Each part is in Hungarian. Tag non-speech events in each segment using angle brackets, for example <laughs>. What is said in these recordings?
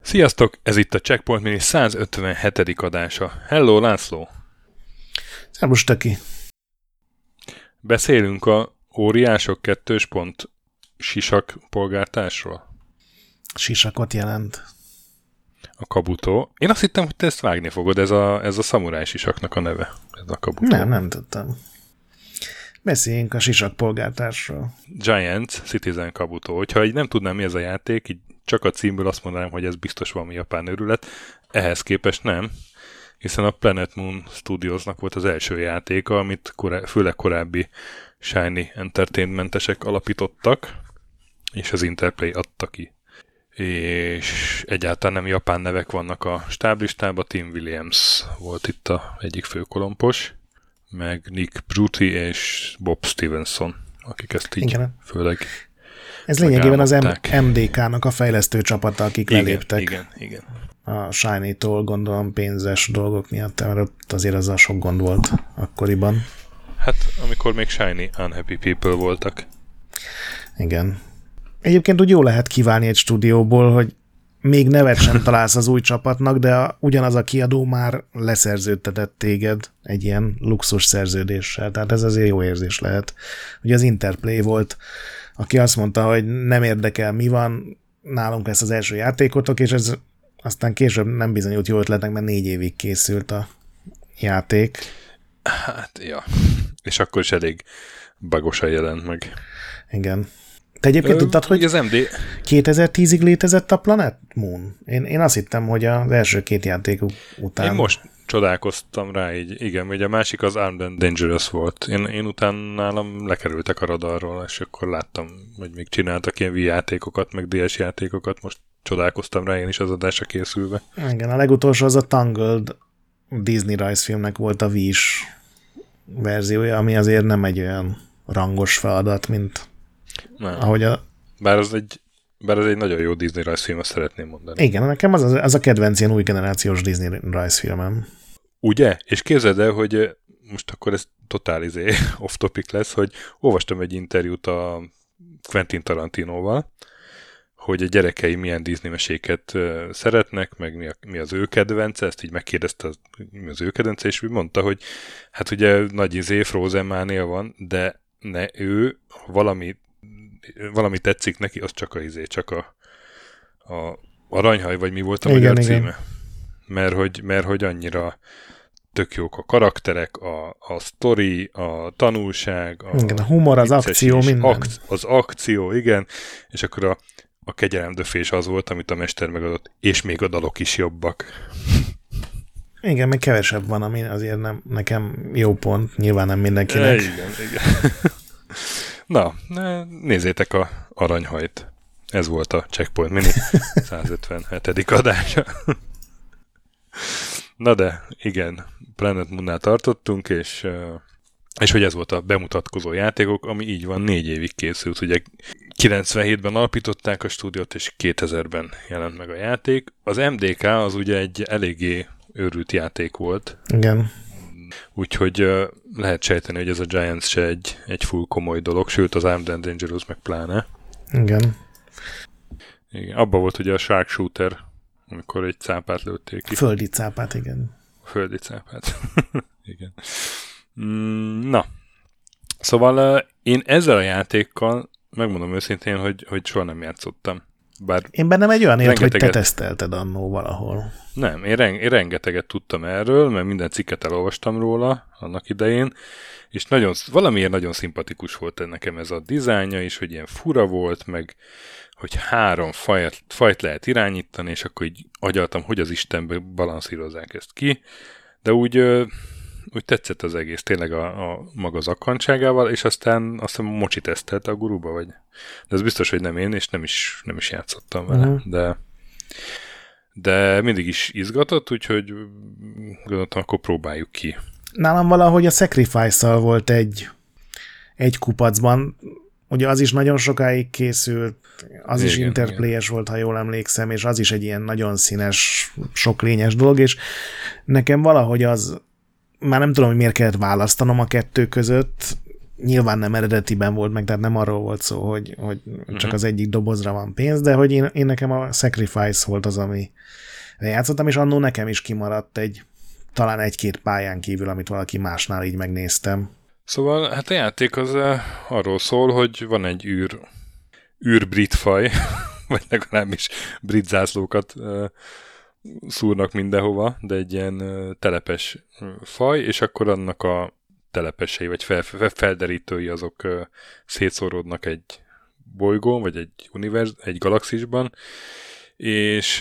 Sziasztok, ez itt a Checkpoint Mini 157. adása. Hello, László! Szervus, Töki! Beszélünk a óriások kettős pont sisak polgártársról? Sisakot jelent. A kabutó. Én azt hittem, hogy te ezt vágni fogod, ez a, ez a szamuráj sisaknak a neve. Ez a kabutó. Nem, nem tudtam. Beszéljünk a sisak polgártársról. Giant Citizen kabutó. Hogyha így nem tudnám, mi ez a játék, így csak a címből azt mondanám, hogy ez biztos valami japán őrület. Ehhez képest nem, hiszen a Planet Moon Studiosnak volt az első játéka, amit korá- főleg korábbi Shiny Entertainmentesek alapítottak, és az Interplay adta ki. És egyáltalán nem japán nevek vannak a stáblistában, Tim Williams volt itt a egyik főkolompos, meg Nick Bruty és Bob Stevenson, akik ezt így Igen. főleg Ez lényegében az MDK-nak a fejlesztő csapata, akik igen, leléptek. Igen, igen. A Shiny-tól gondolom pénzes dolgok miatt, mert azért az a sok gond volt akkoriban. Hát, amikor még Shiny Unhappy People voltak. Igen. Egyébként úgy jó lehet kiválni egy stúdióból, hogy még nevet sem találsz az új csapatnak, de a, ugyanaz a kiadó már leszerződtetett téged egy ilyen luxus szerződéssel. Tehát ez azért jó érzés lehet. Ugye az Interplay volt, aki azt mondta, hogy nem érdekel, mi van, nálunk lesz az első játékotok, és ez aztán később nem bizonyult jó ötletnek, mert négy évig készült a játék. Hát, ja. És akkor is elég bagosan jelent meg. Igen. Te egyébként Ö, tudtad, hogy az MD... 2010-ig létezett a Planet Moon? Én, én azt hittem, hogy az első két játék után... Én most csodálkoztam rá így, igen, hogy a másik az Armed and Dangerous volt. Én, én utána nálam lekerültek a radarról, és akkor láttam, hogy még csináltak ilyen játékokat, meg DS játékokat, most csodálkoztam rá én is az adásra készülve. Igen, a legutolsó az a Tangled Disney rajzfilmnek volt a wii verziója, ami azért nem egy olyan rangos feladat, mint nem. ahogy a... Bár az egy bár ez egy nagyon jó Disney rajzfilm, azt szeretném mondani. Igen, nekem az, az a kedvenc ilyen új generációs Disney rajzfilmem. Ugye? És képzeld el, hogy most akkor ez totál izé, <laughs> off topic lesz, hogy olvastam egy interjút a Quentin Tarantinoval, hogy a gyerekei milyen Disney meséket szeretnek, meg mi, a, mi az ő kedvence, ezt így megkérdezte, az, mi az ő kedvence, és úgy mondta, hogy hát ugye nagy izé Frozen mánia van, de ne, ő valami, valami tetszik neki, az csak a izé, csak a, a aranyhaj, vagy mi volt a igen, magyar igen. címe. Mert hogy, mert hogy annyira tök jók a karakterek, a, a sztori, a tanulság, a, igen, a humor, az akció, minden. Ak- az akció, igen, és akkor a, a kegyelemdöfés az volt, amit a mester megadott, és még a dalok is jobbak. Igen, meg kevesebb van, ami azért nem, nekem jó pont, nyilván nem mindenkinek. E, igen, igen. <laughs> Na, nézzétek a aranyhajt. Ez volt a Checkpoint Mini <laughs> 157. adása. Na de, igen, Planet Moon-nál tartottunk, és és hogy ez volt a bemutatkozó játékok, ami így van, négy évig készült. Ugye 97-ben alapították a stúdiót, és 2000-ben jelent meg a játék. Az MDK az ugye egy eléggé őrült játék volt. Igen. Úgyhogy uh, lehet sejteni, hogy ez a Giants se egy, egy full komoly dolog, sőt az Armed and Dangerous meg pláne. Igen. Igen. Abba volt ugye a Sharpshooter, amikor egy cápát lőtték ki. Földi cápát, igen. Földi cápát. <laughs> igen. Mm, na, szóval én ezzel a játékkal megmondom őszintén, hogy, hogy soha nem játszottam. Bár én bennem egy olyan élt, hogy te tesztelted annó valahol. Nem, én, ren- én rengeteget tudtam erről, mert minden cikket elolvastam róla annak idején, és nagyon, valamiért nagyon szimpatikus volt nekem ez a dizájnja is, hogy ilyen fura volt, meg hogy három fajt, fajt lehet irányítani, és akkor így agyaltam, hogy az Istenbe balanszírozzák ezt ki, de úgy úgy tetszett az egész, tényleg a, a maga az akkantságával, és aztán azt hiszem Mocsi tesztelt a guruba, vagy? De ez biztos, hogy nem én, és nem is, nem is játszottam vele, uh-huh. de de mindig is izgatott, úgyhogy gondoltam, akkor próbáljuk ki. Nálam valahogy a Sacrifice-szal volt egy, egy kupacban, ugye az is nagyon sokáig készült, az igen, is interplayes volt, ha jól emlékszem, és az is egy ilyen nagyon színes, sok lényes dolog, és nekem valahogy az már nem tudom, hogy miért kellett választanom a kettő között, nyilván nem eredetiben volt meg, tehát nem arról volt szó, hogy, hogy csak uh-huh. az egyik dobozra van pénz, de hogy én, én nekem a Sacrifice volt az, ami játszottam, és annó nekem is kimaradt egy talán egy-két pályán kívül, amit valaki másnál így megnéztem. Szóval hát a játék az uh, arról szól, hogy van egy űr, űr brit faj, <laughs> vagy legalábbis brit zászlókat uh, szúrnak mindenhova, de egy ilyen telepes faj, és akkor annak a telepesei, vagy fel, fel, felderítői azok szétszóródnak egy bolygón, vagy egy univerz, egy galaxisban, és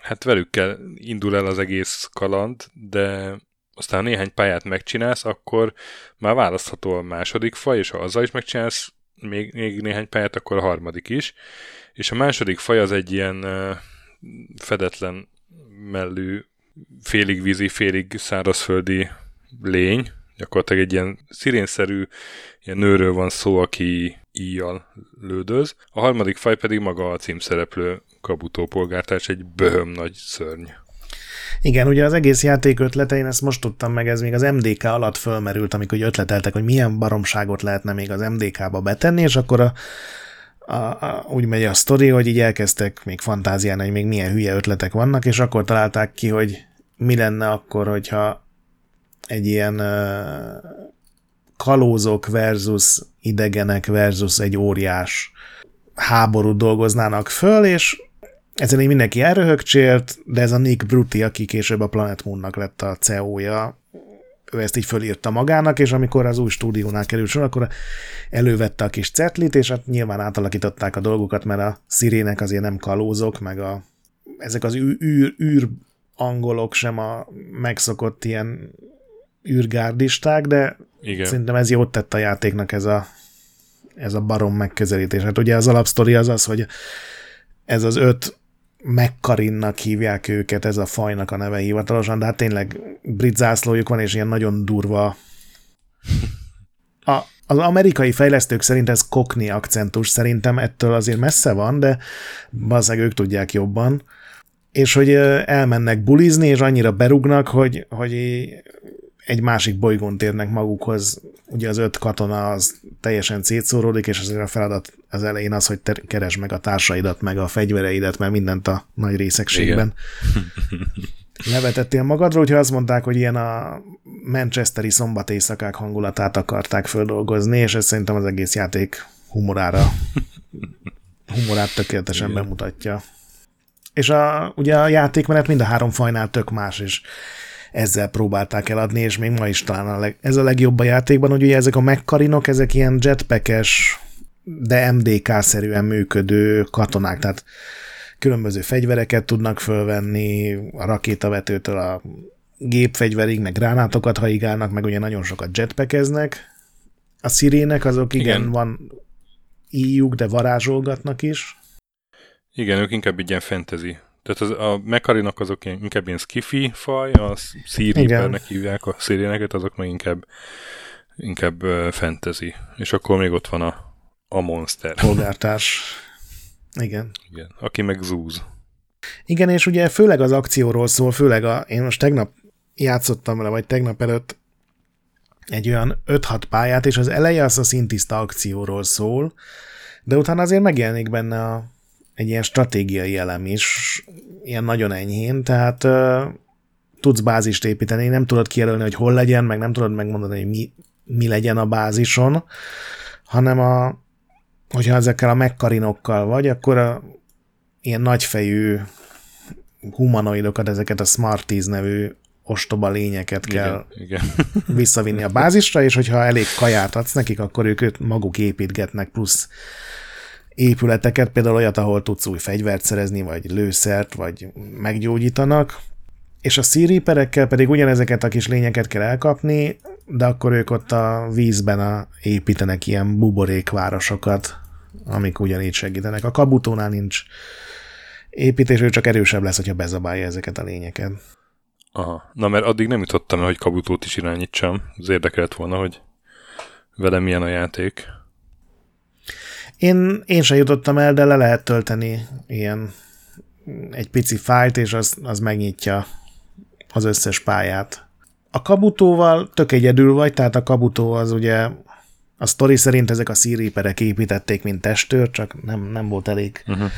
hát velük kell, indul el az egész kaland, de aztán néhány pályát megcsinálsz, akkor már választható a második faj, és ha azzal is megcsinálsz még, még néhány pályát, akkor a harmadik is. És a második faj az egy ilyen fedetlen mellű, félig vízi, félig szárazföldi lény, gyakorlatilag egy ilyen szirénszerű ilyen nőről van szó, aki íjjal lődöz. A harmadik faj pedig maga a címszereplő Kabutó polgártárs, egy böhöm nagy szörny. Igen, ugye az egész játék ötlete, én ezt most tudtam meg, ez még az MDK alatt fölmerült, amikor ötleteltek, hogy milyen baromságot lehetne még az MDK-ba betenni, és akkor a, a, a, úgy megy a sztori, hogy így elkezdtek még fantázián, hogy még milyen hülye ötletek vannak, és akkor találták ki, hogy mi lenne akkor, hogyha egy ilyen uh, kalózok versus idegenek versus egy óriás háborút dolgoznának föl, és ezen így mindenki elröhögcsélt, de ez a Nick Bruti, aki később a Planet Moonnak lett a CEO-ja, ő ezt így fölírta magának, és amikor az új stúdiónál került sor, akkor elővette a kis cetlit, és hát nyilván átalakították a dolgokat, mert a szirének azért nem kalózok, meg a, ezek az űr, űr, űr angolok sem a megszokott ilyen űrgárdisták, de Igen. szerintem ez jót tett a játéknak ez a, ez a barom megközelítés. Hát ugye az alapsztori az az, hogy ez az öt megkarinnak hívják őket, ez a fajnak a neve hivatalosan, de hát tényleg brit zászlójuk van, és ilyen nagyon durva. A, az amerikai fejlesztők szerint ez kokni akcentus, szerintem ettől azért messze van, de valószínűleg ők tudják jobban. És hogy elmennek bulizni, és annyira berugnak, hogy, hogy egy másik bolygón térnek magukhoz. Ugye az öt katona az teljesen szétszóródik, és azért a feladat az elején az, hogy te keresd meg a társaidat, meg a fegyvereidet, mert mindent a nagy részegségben levetettél magadról, úgyhogy azt mondták, hogy ilyen a Manchesteri szombat éjszakák hangulatát akarták földolgozni, és ez szerintem az egész játék humorára humorát tökéletesen Igen. bemutatja. És a, ugye a játékmenet mind a három fajnál tök más, és ezzel próbálták eladni, és még ma is talán a leg, ez a legjobb a játékban, hogy ugye ezek a megkarinok, ezek ilyen jetpackes, de MDK-szerűen működő katonák, tehát különböző fegyvereket tudnak fölvenni, a rakétavetőtől a gépfegyverig, meg gránátokat haigálnak, meg ugye nagyon sokat jetpackeznek. A szirének azok igen, igen. van íjuk, de varázsolgatnak is. Igen, ők inkább egy ilyen fantasy tehát az, a Mekarinak azok ilyen, inkább ilyen skifi faj, a Reapernek hívják a szíréneket, azok meg inkább, inkább fantasy. És akkor még ott van a, a monster. Polgártárs. Igen. Igen. Aki meg zúz. Igen, és ugye főleg az akcióról szól, főleg a, én most tegnap játszottam vele, vagy tegnap előtt egy olyan 5-6 pályát, és az eleje az a szintiszta akcióról szól, de utána azért megjelenik benne a egy ilyen stratégiai elem is, ilyen nagyon enyhén, tehát uh, tudsz bázist építeni, nem tudod kijelölni, hogy hol legyen, meg nem tudod megmondani, hogy mi, mi legyen a bázison, hanem a, hogyha ezekkel a megkarinokkal vagy, akkor a ilyen nagyfejű humanoidokat, ezeket a Smarties nevű ostoba lényeket kell igen, igen. <laughs> visszavinni a bázisra, és hogyha elég kaját adsz nekik, akkor ők maguk építgetnek plusz épületeket, például olyat, ahol tudsz új fegyvert szerezni, vagy lőszert, vagy meggyógyítanak, és a szíriperekkel pedig ugyanezeket a kis lényeket kell elkapni, de akkor ők ott a vízben a, építenek ilyen buborékvárosokat, amik ugyanígy segítenek. A kabutónál nincs építés, ő csak erősebb lesz, hogyha bezabálja ezeket a lényeket. Aha. Na, mert addig nem jutottam el, hogy kabutót is irányítsam. Az érdekelt volna, hogy velem milyen a játék. Én, én sem jutottam el, de le lehet tölteni ilyen egy pici fájt, és az, az megnyitja az összes pályát. A kabutóval tök egyedül vagy, tehát a kabutó az ugye a sztori szerint ezek a szíriperek építették, mint testőr, csak nem, nem volt elég uh-huh.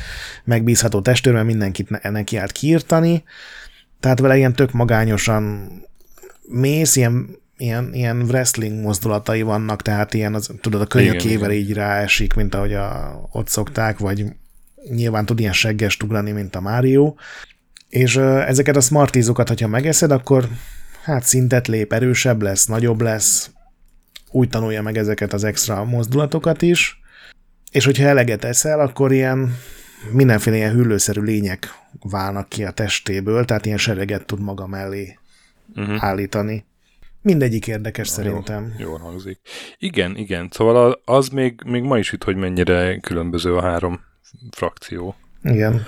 megbízható testőr, mert mindenkit neki állt kiirtani. Tehát vele ilyen tök magányosan mész, ilyen, ilyen, ilyen wrestling mozdulatai vannak, tehát ilyen, az, tudod, a könyökével így ráesik, mint ahogy a, ott szokták, vagy nyilván tud ilyen segges ugrani, mint a Mario. És uh, ezeket a smartizokat, hogyha megeszed, akkor hát szintet lép, erősebb lesz, nagyobb lesz, úgy tanulja meg ezeket az extra mozdulatokat is, és hogyha eleget eszel, akkor ilyen mindenféle ilyen hüllőszerű lények válnak ki a testéből, tehát ilyen sereget tud maga mellé uh-huh. állítani. Mindegyik érdekes jó, szerintem. Jól hangzik. Igen, igen. Szóval az még, még ma is itt, hogy mennyire különböző a három frakció. Igen.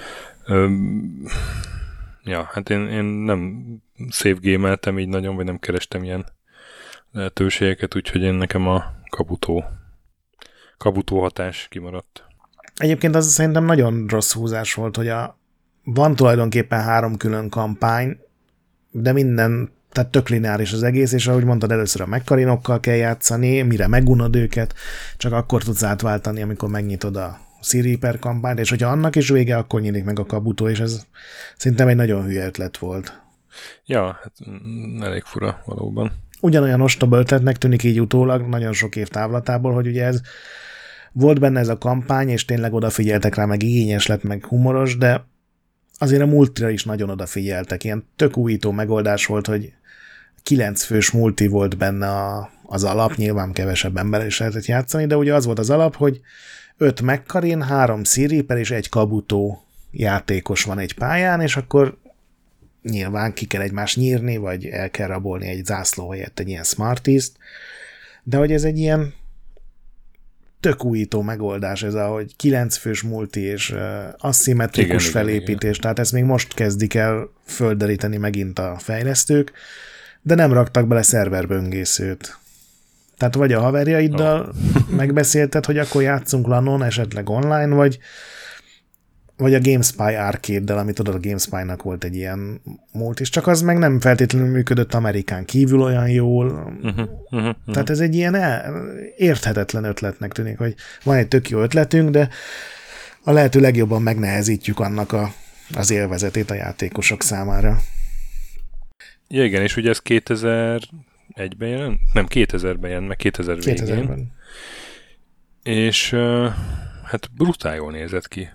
Öm, ja, hát én, én nem save game így nagyon, vagy nem kerestem ilyen lehetőségeket, úgyhogy én nekem a kabutó, kabutó hatás kimaradt. Egyébként az szerintem nagyon rossz húzás volt, hogy a, van tulajdonképpen három külön kampány, de minden, tehát tök lineáris az egész, és ahogy mondtad, először a megkarinokkal kell játszani, mire megunod őket, csak akkor tudsz átváltani, amikor megnyitod a Siri per kampányt, és hogyha annak is vége, akkor nyílik meg a kabutó, és ez szerintem egy nagyon hülye ötlet volt. Ja, hát elég fura valóban ugyanolyan ostoba ötletnek tűnik így utólag, nagyon sok év távlatából, hogy ugye ez volt benne ez a kampány, és tényleg odafigyeltek rá, meg igényes lett, meg humoros, de azért a multira is nagyon odafigyeltek. Ilyen tök újító megoldás volt, hogy kilenc fős multi volt benne a, az alap, nyilván kevesebb ember is lehetett játszani, de ugye az volt az alap, hogy öt megkarin, három szíriper és egy kabutó játékos van egy pályán, és akkor nyilván ki kell egymást nyírni, vagy el kell rabolni egy zászló helyett egy ilyen smartist, de hogy ez egy ilyen tök újító megoldás ez, ahogy kilenc fős multi és uh, aszimmetrikus igen, felépítés, igen, igen. tehát ezt még most kezdik el földeríteni megint a fejlesztők, de nem raktak bele szerverböngészőt. Tehát vagy a haverjaiddal oh. <laughs> megbeszélted, hogy akkor játszunk lanon, esetleg online, vagy vagy a GameSpy arcade-del, amit tudod, a GameSpy-nak volt egy ilyen múlt, és csak az meg nem feltétlenül működött Amerikán kívül olyan jól. Uh-huh, uh-huh, uh-huh. Tehát ez egy ilyen érthetetlen ötletnek tűnik, hogy van egy tök jó ötletünk, de a lehető legjobban megnehezítjük annak a, az élvezetét a játékosok számára. Ja, igen, és ugye ez 2001-ben jelent? Nem, 2000-ben jelent, meg 2000 végén. 2000-ben. És hát brutál jól nézett ki.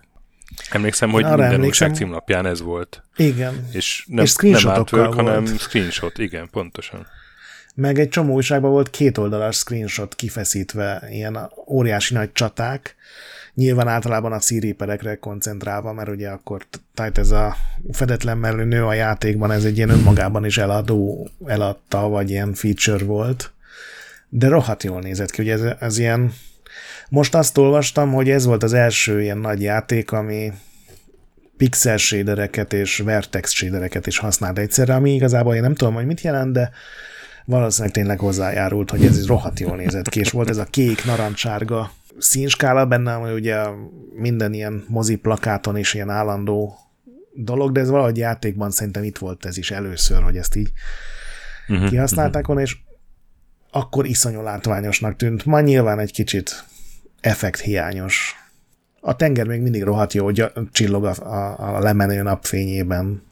Emlékszem, hogy Arra minden emlékszem. újság címlapján ez volt. Igen. És nem, és nem artwork, hanem screenshot, igen, pontosan. Meg egy csomó újságban volt két oldalas screenshot kifeszítve, ilyen óriási nagy csaták, nyilván általában a szíréperekre koncentrálva, mert ugye akkor tehát ez a fedetlen mellő nő a játékban, ez egy ilyen önmagában is eladó, eladta, vagy ilyen feature volt, de rohadt jól nézett ki, ugye ez, ez ilyen most azt olvastam, hogy ez volt az első ilyen nagy játék, ami pixel shadereket és vertex shadereket is használt egyszerre, ami igazából én nem tudom, hogy mit jelent, de valószínűleg tényleg hozzájárult, hogy ez is rohadt jól nézett ki, és volt ez a kék, narancsárga színskála benne, ami ugye minden ilyen mozi plakáton is ilyen állandó dolog, de ez valahogy játékban szerintem itt volt ez is először, hogy ezt így uh-huh, kihasználták volna, és akkor iszonyú látványosnak tűnt. Ma nyilván egy kicsit effekt hiányos. A tenger még mindig rohadt jó, hogy csillog a, a, a lemenő napfényében.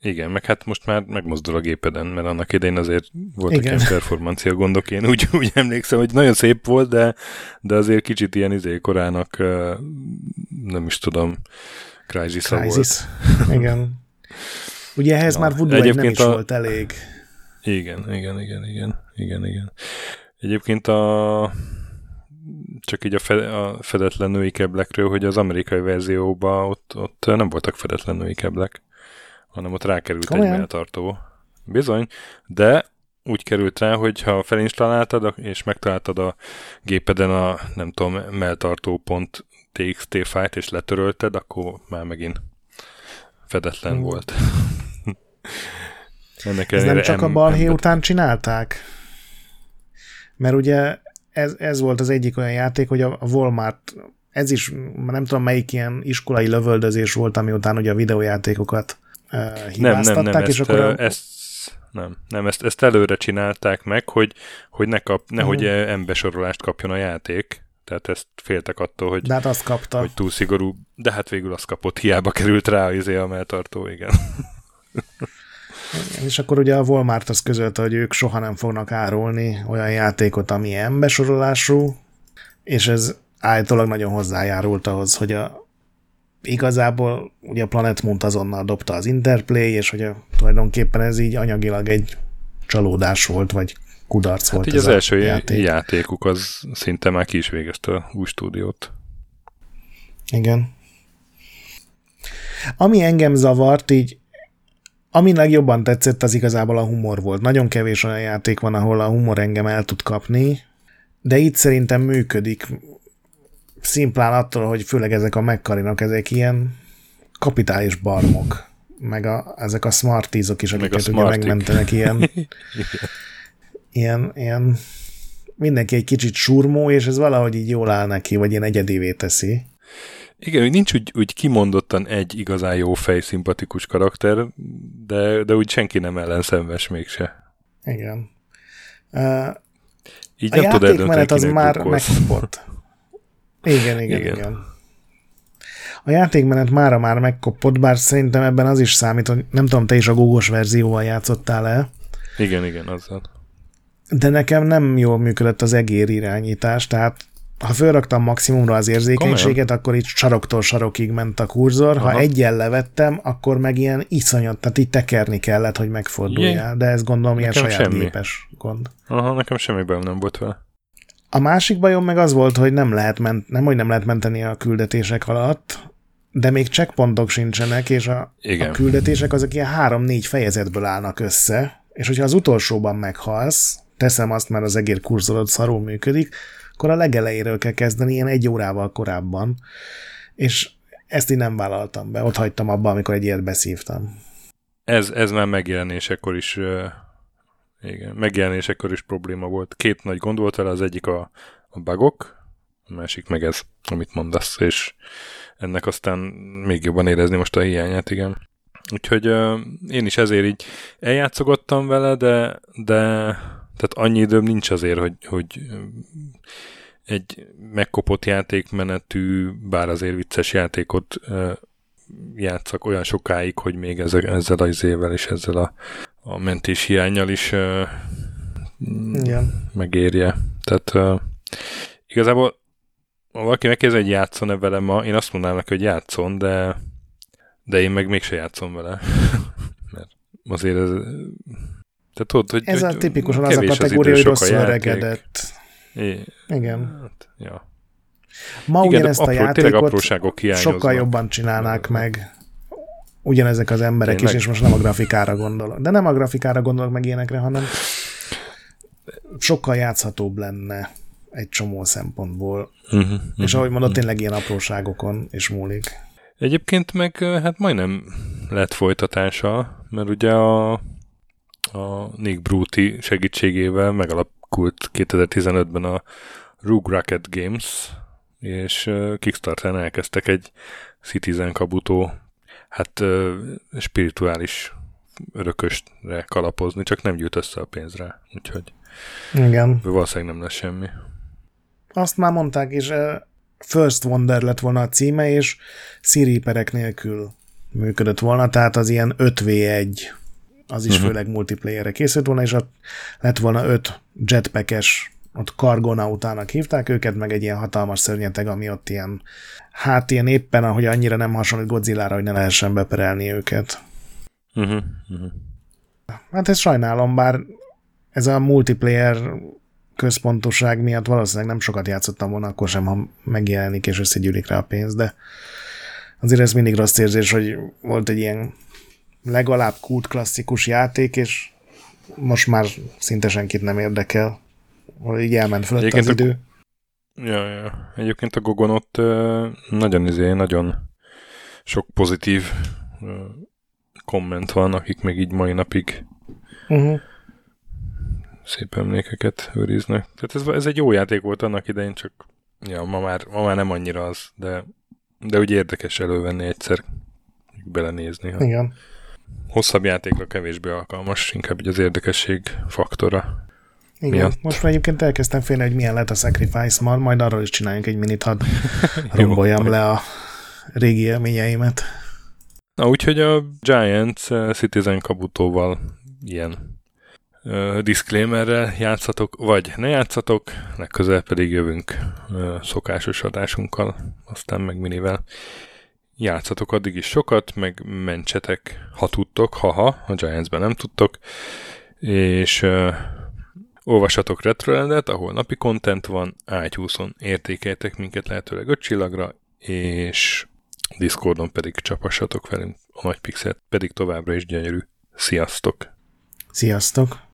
Igen, meg hát most már megmozdul a gépeden, mert annak idején azért voltak Igen. ilyen performancia gondok. Én úgy, <laughs> úgy emlékszem, hogy nagyon szép volt, de, de azért kicsit ilyen izé korának, nem is tudom, crysis volt. <laughs> Igen. Ugye ehhez Na, már Voodoo egyébként nem is a... volt elég. Igen, igen, igen, igen, igen, igen. Egyébként a csak így a, fe, a fedetlen női keblekről, hogy az amerikai verzióban ott, ott nem voltak fedetlen női keblek, hanem ott rákerült Komolyan? egy melltartó. Bizony, de úgy került rá, hogy ha felinstaláltad és megtaláltad a gépeden a, nem tudom, melltartó.txt fájt és letörölted, akkor már megint fedetlen hmm. volt. <laughs> Ennek Ez nem csak a balhé után csinálták? Mert ugye ez, ez volt az egyik olyan játék, hogy a Walmart, ez is, nem tudom melyik ilyen iskolai lövöldözés volt, ami után ugye a videójátékokat nem, nem, nem, és ezt, akkor a... ezt, nem. Nem, ezt, ezt előre csinálták meg, hogy, hogy ne kap, nehogy uh-huh. embersorolást kapjon a játék. Tehát ezt féltek attól, hogy, De hát azt kapta. hogy túl szigorú, de hát végül azt kapott, hiába került rá izé a melltartó, igen. És akkor ugye a Walmart az közölte, hogy ők soha nem fognak árulni olyan játékot, ami embersorolású, és ez állítólag nagyon hozzájárult ahhoz, hogy a, igazából ugye a Planet Moon azonnal dobta az Interplay, és hogy a, tulajdonképpen ez így anyagilag egy csalódás volt, vagy kudarc Hát volt így ez az első játék. játékuk az szinte már ki is végezte a új stúdiót. Igen. Ami engem zavart, így ami legjobban tetszett, az igazából a humor volt. Nagyon kevés olyan játék van, ahol a humor engem el tud kapni, de itt szerintem működik. Szimplán attól, hogy főleg ezek a megkarinak, ezek ilyen kapitális barmok, meg a, ezek a smartízok is, akiket ugye megmentenek ilyen, <laughs> ilyen, ilyen mindenki egy kicsit surmó, és ez valahogy így jól áll neki, vagy ilyen egyedivé teszi. Igen, hogy nincs úgy, úgy kimondottan egy igazán jó fej, szimpatikus karakter, de, de úgy senki nem ellenszenves mégse. Igen. Uh, Így a nem játékmenet az már drukkolsz. <laughs> Igen, igen, Igen. igen. A játékmenet mára már megkopott, bár szerintem ebben az is számít, hogy nem tudom, te is a gógos verzióval játszottál-e, Igen, igen, azzal. de nekem nem jól működött az egér irányítás, tehát ha fölraktam maximumra az érzékenységet, akkor itt saroktól sarokig ment a kurzor, ha Aha. egyen levettem, akkor meg ilyen iszonyat, tehát így tekerni kellett, hogy megforduljál, de ez gondolom ilyen Nekem saját semmi. gépes gond. Aha, nekem semmi bajom nem volt vele. A másik bajom meg az volt, hogy nem lehet, ment, nem, hogy nem lehet menteni a küldetések alatt, de még checkpontok sincsenek, és a, Igen. a küldetések azok ilyen három-négy fejezetből állnak össze, és hogyha az utolsóban meghalsz, teszem azt, mert az egér kurzorod szarul működik, akkor a legelejéről kell kezdeni, ilyen egy órával korábban, és ezt én nem vállaltam be, ott hagytam abba, amikor egy ilyet beszívtam. Ez, ez már megjelenésekor is igen, megjelenésekor is probléma volt. Két nagy gond volt vele, az egyik a, a bugok, a másik meg ez, amit mondasz, és ennek aztán még jobban érezni most a hiányát, igen. Úgyhogy uh, én is ezért így eljátszogattam vele, de, de tehát annyi időm nincs azért, hogy, hogy egy megkopott játékmenetű, bár azért vicces játékot uh, játszak olyan sokáig, hogy még ezzel, ezzel az izével és ezzel a, a mentés hiányjal is uh, Igen. megérje. Tehát uh, igazából ha valaki megkérdezi, hogy játszon-e vele ma, én azt mondanám neki, hogy játszon, de, de én meg mégse játszom vele. <laughs> Mert azért ez... Te tudod, hogy Ez a tipikusan az a kategória, hogy a rosszul öregedett. É, Igen. hát, ja. Ma Igen, ugyanezt a apró, tényleg játékot sokkal jobban csinálnák meg ugyanezek az emberek Tényleg? is, és most nem a grafikára gondolok. De nem a grafikára gondolok meg ilyenekre, hanem sokkal játszhatóbb lenne egy csomó szempontból. Uh-huh, És ahogy mondod, tényleg ilyen apróságokon is múlik. Egyébként meg hát majdnem lett folytatása, mert ugye a, a Nick Bruti segítségével megalakult 2015-ben a Rogue Rocket Games, és Kickstarteren elkezdtek egy Citizen Kabuto hát spirituális örökösre kalapozni, csak nem gyűjt össze a pénzre, úgyhogy Igen. valószínűleg nem lesz semmi. Azt már mondták, és First Wonder lett volna a címe, és szíriperek nélkül működött volna, tehát az ilyen 5v1, az is uh-huh. főleg multiplayerre készült volna, és ott lett volna 5 jetpackes, ott kargonautának hívták őket, meg egy ilyen hatalmas szörnyeteg, ami ott ilyen, hát ilyen éppen, ahogy annyira nem hasonlít Godzilla-ra, hogy ne lehessen beperelni őket. Uh-huh, uh-huh. Hát ezt sajnálom, bár ez a multiplayer központoság miatt valószínűleg nem sokat játszottam volna, akkor sem, ha megjelenik és összegyűlik rá a pénz, de azért ez mindig rossz érzés, hogy volt egy ilyen legalább kult klasszikus játék, és most már szinte senkit nem érdekel. Hogy így elment fölött az a- idő. Ja, ja. Egyébként a Gogon ott nagyon izé, nagyon sok pozitív komment van, akik még így mai napig Uh-huh. szép emlékeket őriznek. Tehát ez, ez egy jó játék volt annak idején, csak ja, ma már, ma már nem annyira az, de, de úgy érdekes elővenni egyszer, belenézni. Ha. Igen. hosszabb játékra kevésbé alkalmas, inkább így az érdekesség faktora. Igen, miatt. most már egyébként elkezdtem félni, hogy milyen lett a Sacrifice mal, majd arról is csináljunk egy minit, hadd <laughs> romboljam le a régi élményeimet. Na, úgyhogy a Giants uh, Citizen kabutóval ilyen uh, disclaimerrel játszatok, vagy ne játszatok, legközelebb pedig jövünk uh, szokásos adásunkkal, aztán meg minivel. Játszatok addig is sokat, meg mentsetek, ha tudtok, haha, a Giantsben nem tudtok, és uh, olvassatok Retrolandet, ahol napi content van, iTunes-on értékeltek minket lehetőleg 5 csillagra, és Discordon pedig csapassatok velünk a nagy pixelt, pedig továbbra is gyönyörű. Sziasztok! Sziasztok!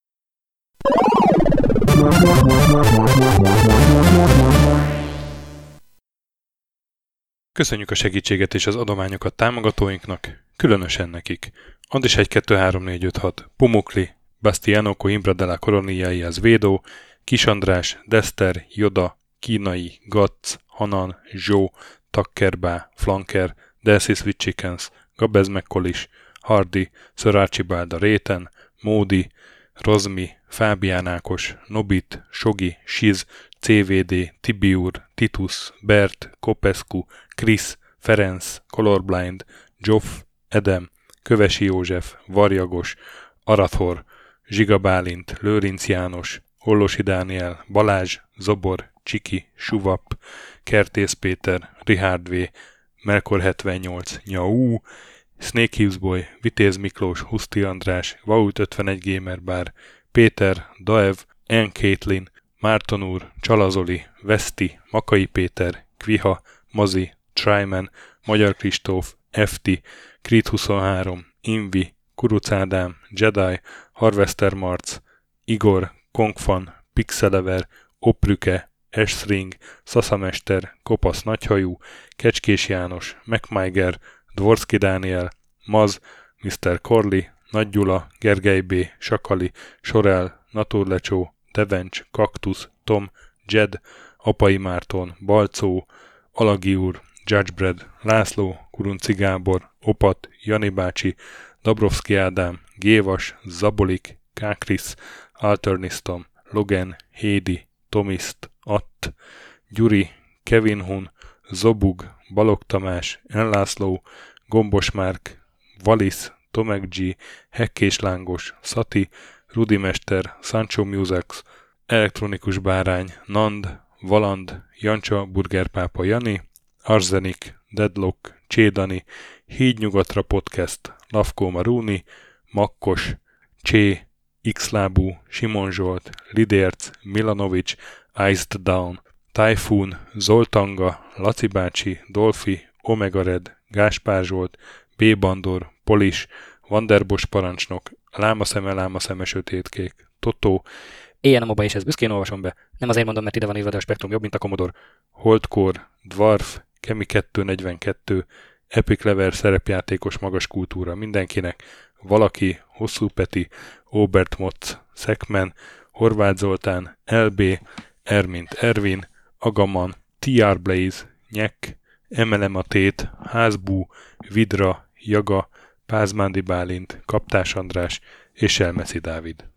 Köszönjük a segítséget és az adományokat támogatóinknak, különösen nekik. Andis 1 2 3 4 5 6, Pumukli, Bastiano Coimbra de la Coronillai az Védó, Kis András, Dester, Joda, Kínai, Gatz, Hanan, Zsó, Takkerbá, Flanker, Delcy Sweet Chickens, Gabez McCollis, Hardy, Sir Archibald a Réten, Módi, Rozmi, Fábián Ákos, Nobit, Sogi, Siz, CVD, Tibiur, Titus, Bert, Kopescu, Krisz, Ferenc, Colorblind, Joff, Edem, Kövesi József, Varjagos, Arathor, Zsiga Bálint, Lőrinc János, Hollosi Dániel, Balázs, Zobor, Csiki, Suvap, Kertész Péter, Richard V, Melkor 78, Nyau, Snake Hughes Boy, Vitéz Miklós, Huszti András, Vaut 51 Gamer Bar, Péter, Daev, N. Caitlin, Márton úr, Csalazoli, Veszti, Makai Péter, Kviha, Mazi, Tryman, Magyar Kristóf, FT, Krit 23, Invi, Kuruc Ádám, Jedi, Harvester Marc, Igor, Kongfan, Pixelever, Oprüke, Esring, Szaszamester, Kopasz Nagyhajú, Kecskés János, MacMiger, Dvorski Dániel, Maz, Mr. Corley, Nagy Gyula, Gergely B., Sakali, Sorel, Naturlecsó, Devencs, Kaktusz, Tom, Jed, Apai Márton, Balcó, Alagi úr, Judgebred, László, Kurunci Gábor, Opat, Jani bácsi, Dabrowski Ádám, Gévas, Zabolik, Kákris, Alternisztom, Logan, Hédi, Tomiszt, Att, Gyuri, Kevin Hun, Zobug, Balog Tamás, Enlászló, Gombos Márk, Valisz, Tomek G, Hekkés Lángos, Szati, Rudimester, Sancho Musax, Elektronikus Bárány, Nand, Valand, Jancsa, Burgerpápa Jani, Arzenik, Deadlock, Csédani, Hídnyugatra Podcast, Lavkó Maruni, Makkos, Csé, Xlábú, Simon Zsolt, Lidérc, Milanovic, Iced Down, Typhoon, Zoltanga, Laci bácsi, Dolfi, Omega Red, Gáspár Zsolt, B. Bandor, Polis, Vanderbos parancsnok, Lámaszeme, Lámaszeme, Sötétkék, Totó, Éjjel a moba és ezt büszkén olvasom be. Nem azért mondom, mert ide van írva, de a spektrum jobb, mint a Commodore. Holdcore, Dwarf, Kemi 242, Epic Lever szerepjátékos magas kultúra mindenkinek, valaki, Hosszú Peti, Obert Motz, Szekmen, Horváth Zoltán, LB, Ermint Ervin, Agaman, TR Blaze, Nyek, Emelem a Tét, Házbú, Vidra, Jaga, Pázmándi Bálint, Kaptás András és Elmeszi Dávid.